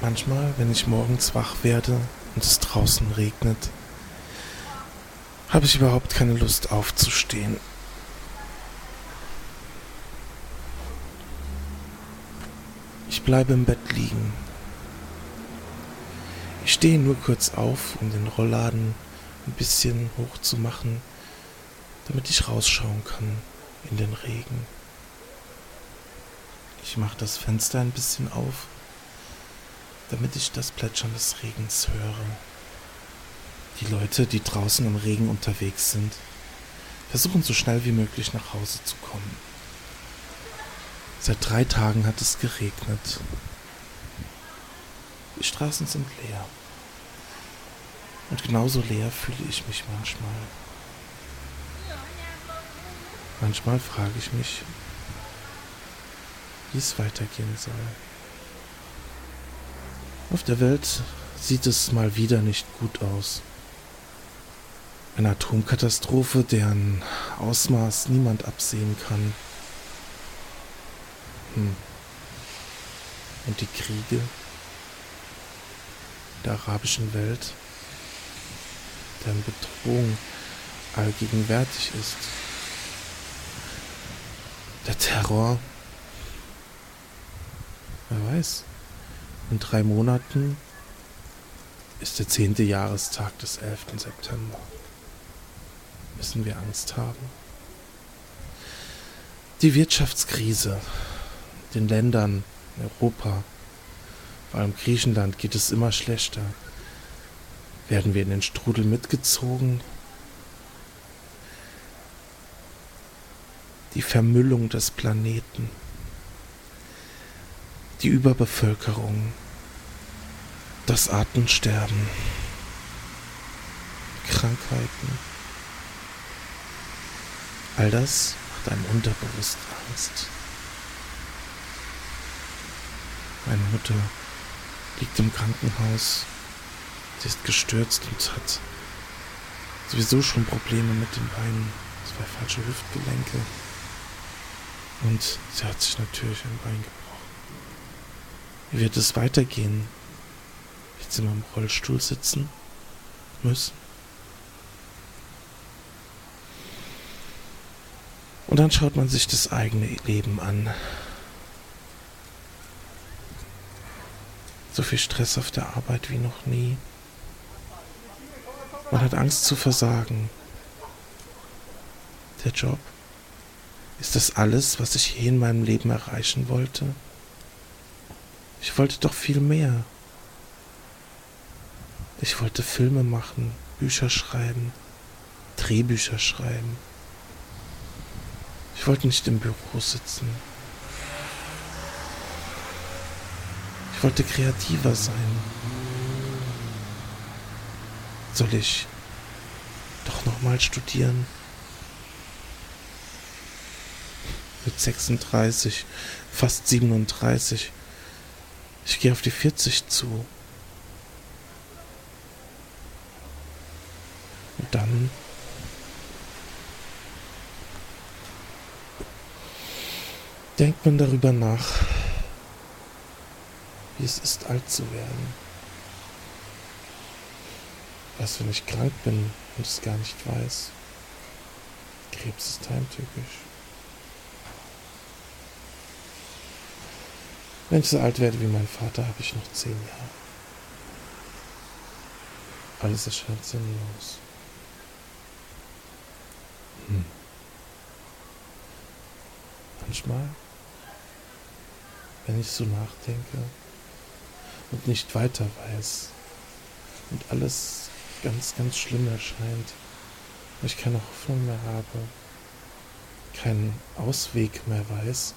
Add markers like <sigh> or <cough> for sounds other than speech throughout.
Manchmal, wenn ich morgens wach werde und es draußen regnet, habe ich überhaupt keine Lust aufzustehen. Ich bleibe im Bett liegen. Ich stehe nur kurz auf, um den Rollladen ein bisschen hoch zu machen, damit ich rausschauen kann in den Regen. Ich mache das Fenster ein bisschen auf, damit ich das Plätschern des Regens höre. Die Leute, die draußen im Regen unterwegs sind, versuchen so schnell wie möglich nach Hause zu kommen. Seit drei Tagen hat es geregnet. Die Straßen sind leer. Und genauso leer fühle ich mich manchmal. Manchmal frage ich mich, wie es weitergehen soll. Auf der Welt sieht es mal wieder nicht gut aus. Eine Atomkatastrophe, deren Ausmaß niemand absehen kann. Hm. Und die Kriege der arabischen Welt, deren Bedrohung allgegenwärtig ist. Der Terror. Wer weiß. In drei Monaten ist der zehnte Jahrestag des 11. September müssen wir Angst haben. Die Wirtschaftskrise, den Ländern in Europa, vor allem Griechenland, geht es immer schlechter. Werden wir in den Strudel mitgezogen? Die Vermüllung des Planeten, die Überbevölkerung, das Artensterben, Krankheiten. All das macht einem unterbewusst Angst. Meine Mutter liegt im Krankenhaus. Sie ist gestürzt und hat sowieso schon Probleme mit den Beinen. Zwei falsche Hüftgelenke. Und sie hat sich natürlich ein Bein gebrochen. Wie wird es weitergehen? Wird sie immer im Rollstuhl sitzen müssen? Und dann schaut man sich das eigene Leben an. So viel Stress auf der Arbeit wie noch nie. Man hat Angst zu versagen. Der Job. Ist das alles, was ich je in meinem Leben erreichen wollte? Ich wollte doch viel mehr. Ich wollte Filme machen, Bücher schreiben, Drehbücher schreiben. Ich wollte nicht im Büro sitzen. Ich wollte kreativer sein. Soll ich doch nochmal studieren? Mit 36, fast 37. Ich gehe auf die 40 zu. Und dann denkt man darüber nach, wie es ist, alt zu werden. Was, wenn ich krank bin und es gar nicht weiß? Krebs ist heimtückisch. Wenn ich so alt werde wie mein Vater, habe ich noch zehn Jahre. Alles erscheint sinnlos. Hm. Manchmal wenn ich so nachdenke und nicht weiter weiß und alles ganz, ganz schlimm erscheint, weil ich keine Hoffnung mehr habe, keinen Ausweg mehr weiß,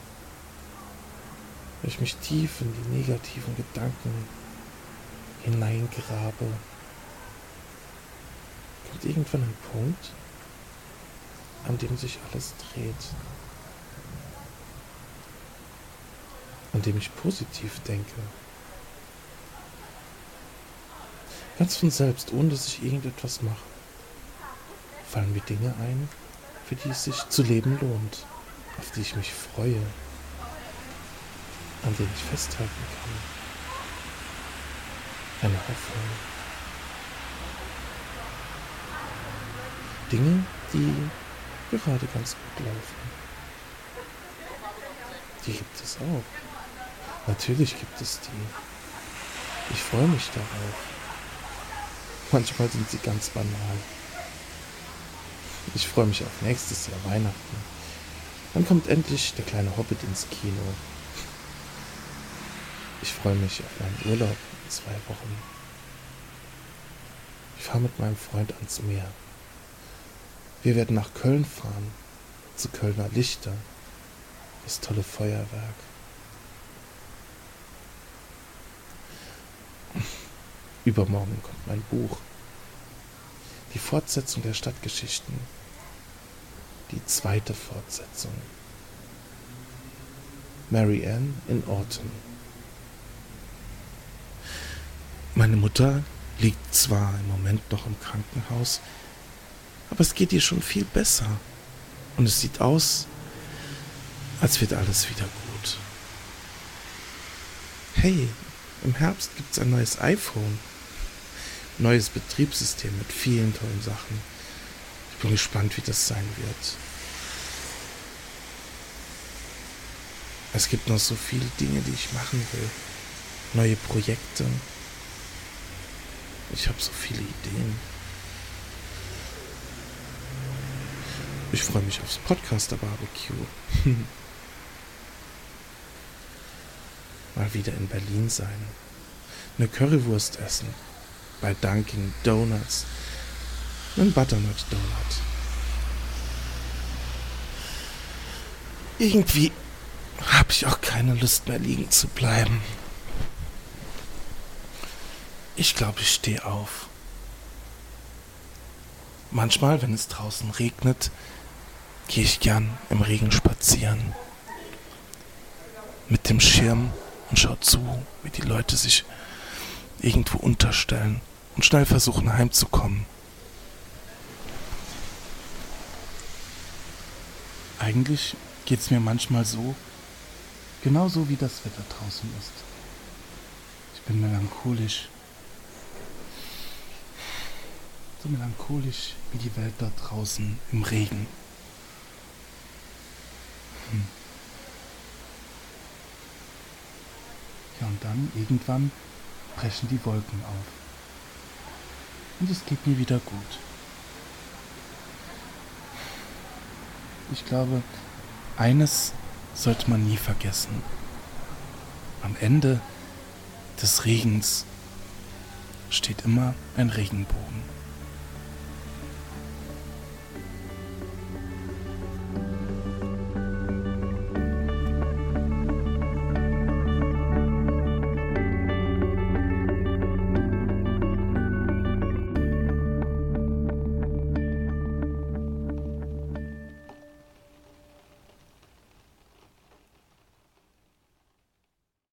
weil ich mich tief in die negativen Gedanken hineingrabe, kommt irgendwann ein Punkt, an dem sich alles dreht. an dem ich positiv denke. Ganz von selbst, ohne dass ich irgendetwas mache, fallen mir Dinge ein, für die es sich zu leben lohnt, auf die ich mich freue, an denen ich festhalten kann. eine Hoffnung. Dinge, die gerade ganz gut laufen. Die gibt es auch. Natürlich gibt es die. Ich freue mich darauf. Manchmal sind sie ganz banal. Ich freue mich auf nächstes Jahr Weihnachten. Dann kommt endlich der kleine Hobbit ins Kino. Ich freue mich auf meinen Urlaub in zwei Wochen. Ich fahre mit meinem Freund ans Meer. Wir werden nach Köln fahren, zu Kölner Lichter, das tolle Feuerwerk. Übermorgen kommt mein Buch. Die Fortsetzung der Stadtgeschichten. Die zweite Fortsetzung. Mary Ann in Orton. Meine Mutter liegt zwar im Moment noch im Krankenhaus, aber es geht ihr schon viel besser. Und es sieht aus, als wird alles wieder gut. Hey, im Herbst gibt es ein neues iPhone. Neues Betriebssystem mit vielen tollen Sachen. Ich bin gespannt, wie das sein wird. Es gibt noch so viele Dinge, die ich machen will. Neue Projekte. Ich habe so viele Ideen. Ich freue mich aufs Podcaster-Barbecue. <laughs> Mal wieder in Berlin sein. Eine Currywurst essen. Bei Dunkin' Donuts. Ein Butternut Donut. Irgendwie habe ich auch keine Lust mehr liegen zu bleiben. Ich glaube, ich stehe auf. Manchmal, wenn es draußen regnet, gehe ich gern im Regen spazieren. Mit dem Schirm und schau zu, wie die Leute sich irgendwo unterstellen und schnell versuchen heimzukommen. Eigentlich geht es mir manchmal so, genauso wie das Wetter draußen ist. Ich bin melancholisch. So melancholisch wie die Welt da draußen im Regen. Hm. Ja, und dann irgendwann brechen die Wolken auf. Und es geht mir wieder gut. Ich glaube, eines sollte man nie vergessen. Am Ende des Regens steht immer ein Regenbogen.